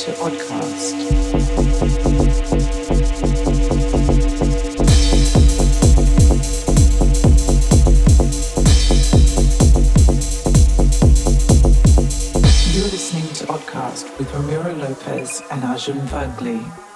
to Oddcast. You're listening to Oddcast with Ramiro Lopez and Arjun Vagale.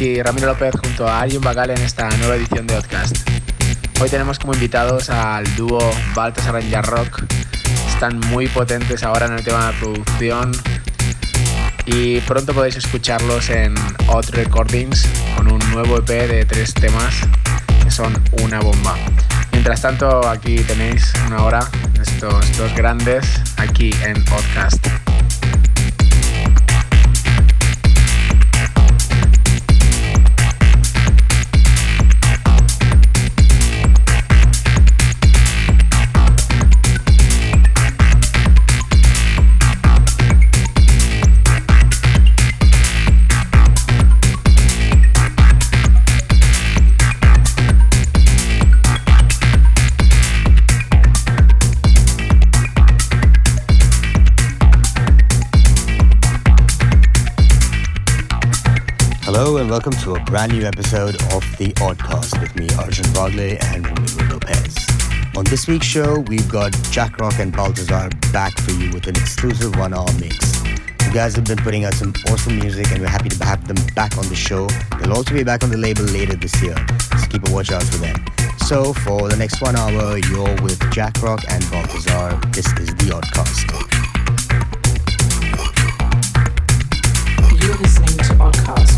Ramiro López junto a Arion Bagal en esta nueva edición de Podcast. Hoy tenemos como invitados al dúo Baltasar Ranger Rock. Están muy potentes ahora en el tema de producción y pronto podéis escucharlos en Hot Recordings con un nuevo EP de tres temas que son una bomba. Mientras tanto, aquí tenéis una hora estos dos grandes aquí en Podcast. Welcome to a brand new episode of The Oddcast with me, Arjun Vagale and Ramiro Lopez. On this week's show, we've got Jack Rock and Baltazar back for you with an exclusive one hour mix. You guys have been putting out some awesome music, and we're happy to have them back on the show. They'll also be back on the label later this year, so keep a watch out for them. So, for the next one hour, you're with Jack Rock and Baltazar. This is The Oddcast. You're listening to Oddcast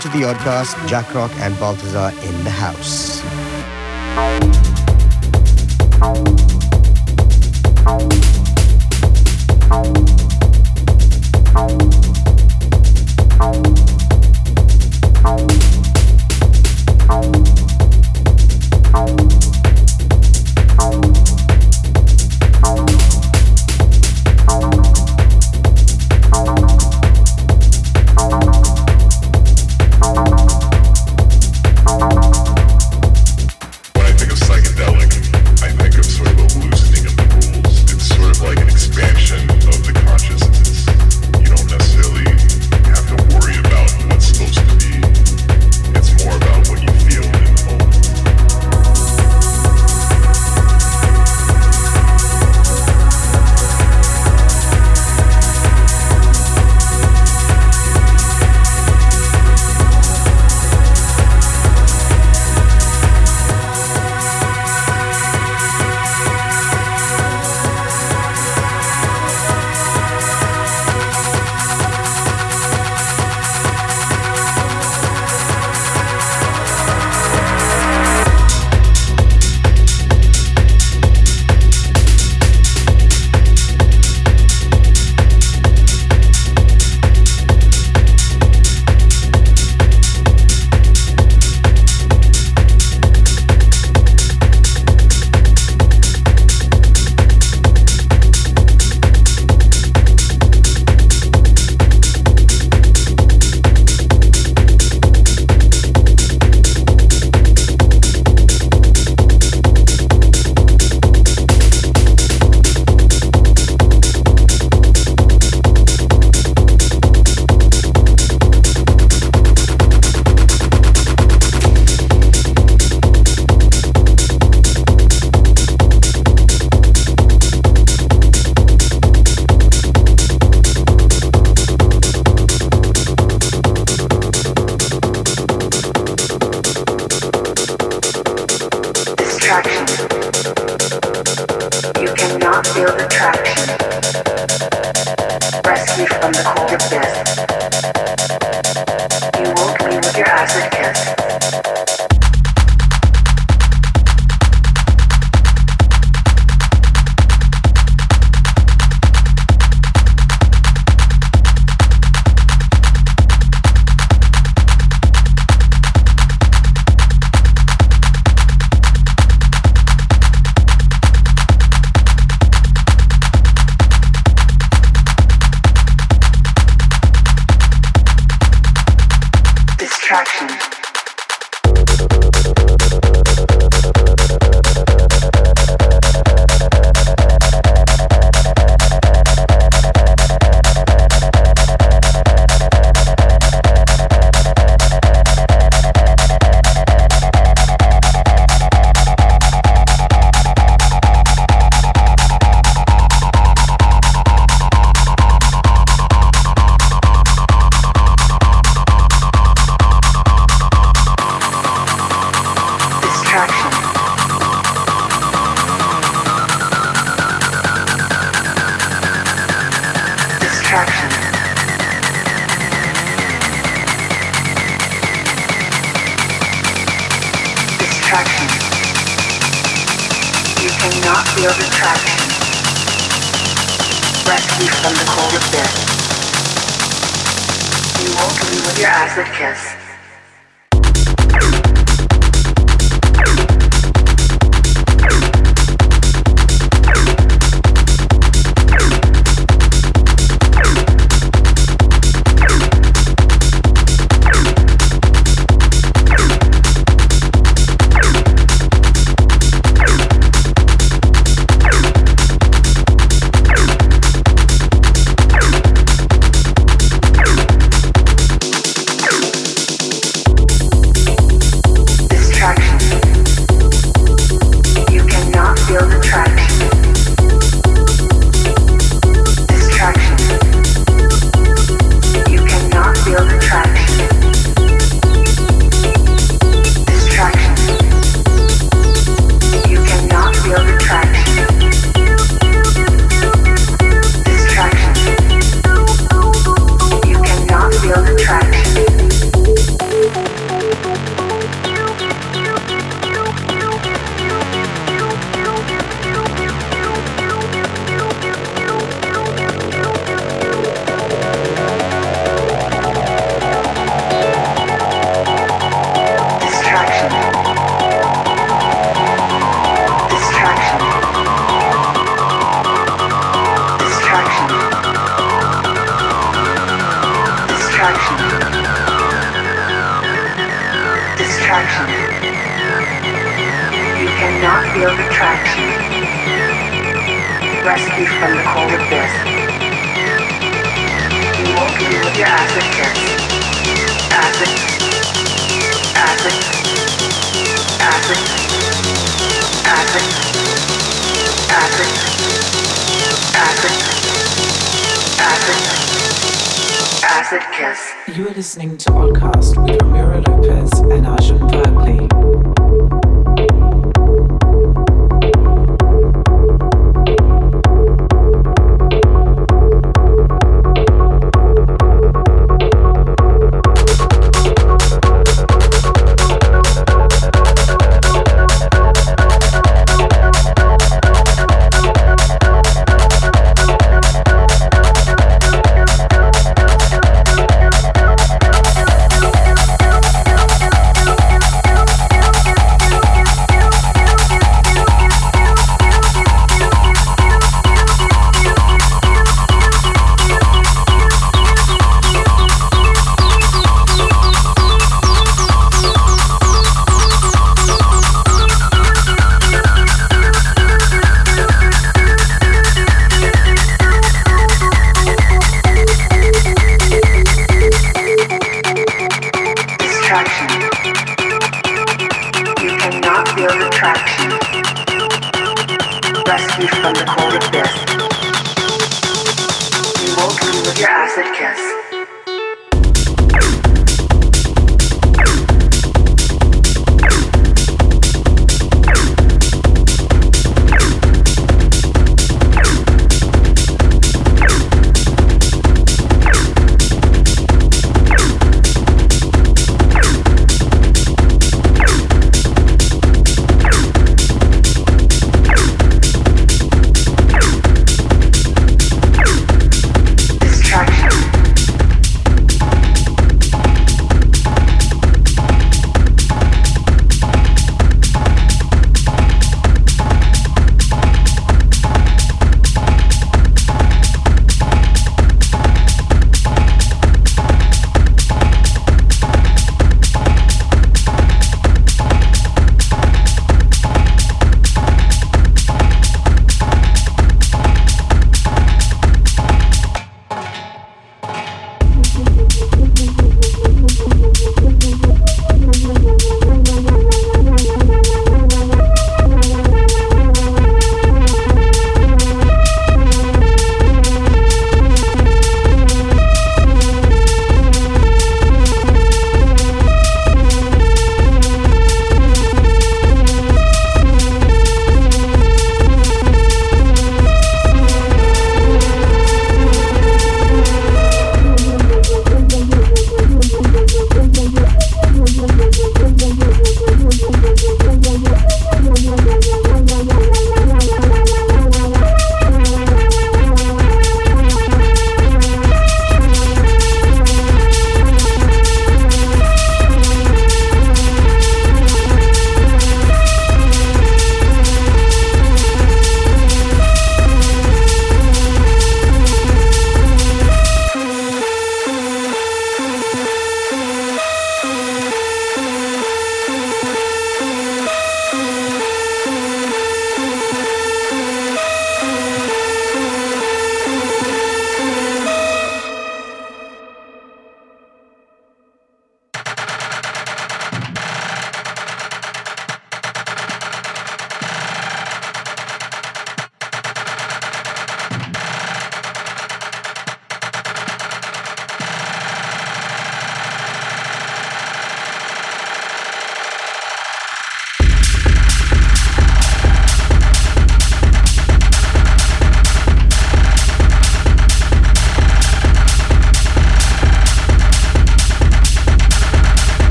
tuned to the Oddcast, Jack Rock and Balthazar in the house. I do not feel the traction. Rescue from the cold abyss. You woke me with your acid kiss. this. You won't be with your acid. Acid. Acid. Acid. Acid. Acid. Acid. Acid. Acid kiss. You are listening to Oddcast with Ramiro Lopez and Arjun Vagale.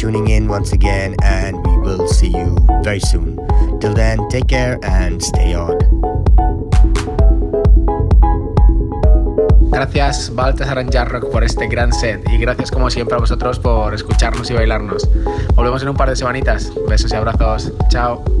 Tuning in once again, and we will see you very soon. Till then, take care and stay odd. Gracias Baltasar Jarrock por este gran set y gracias como siempre a vosotros por escucharnos y bailarnos. Volvemos en un par de semanitas. Besos y abrazos. Chao.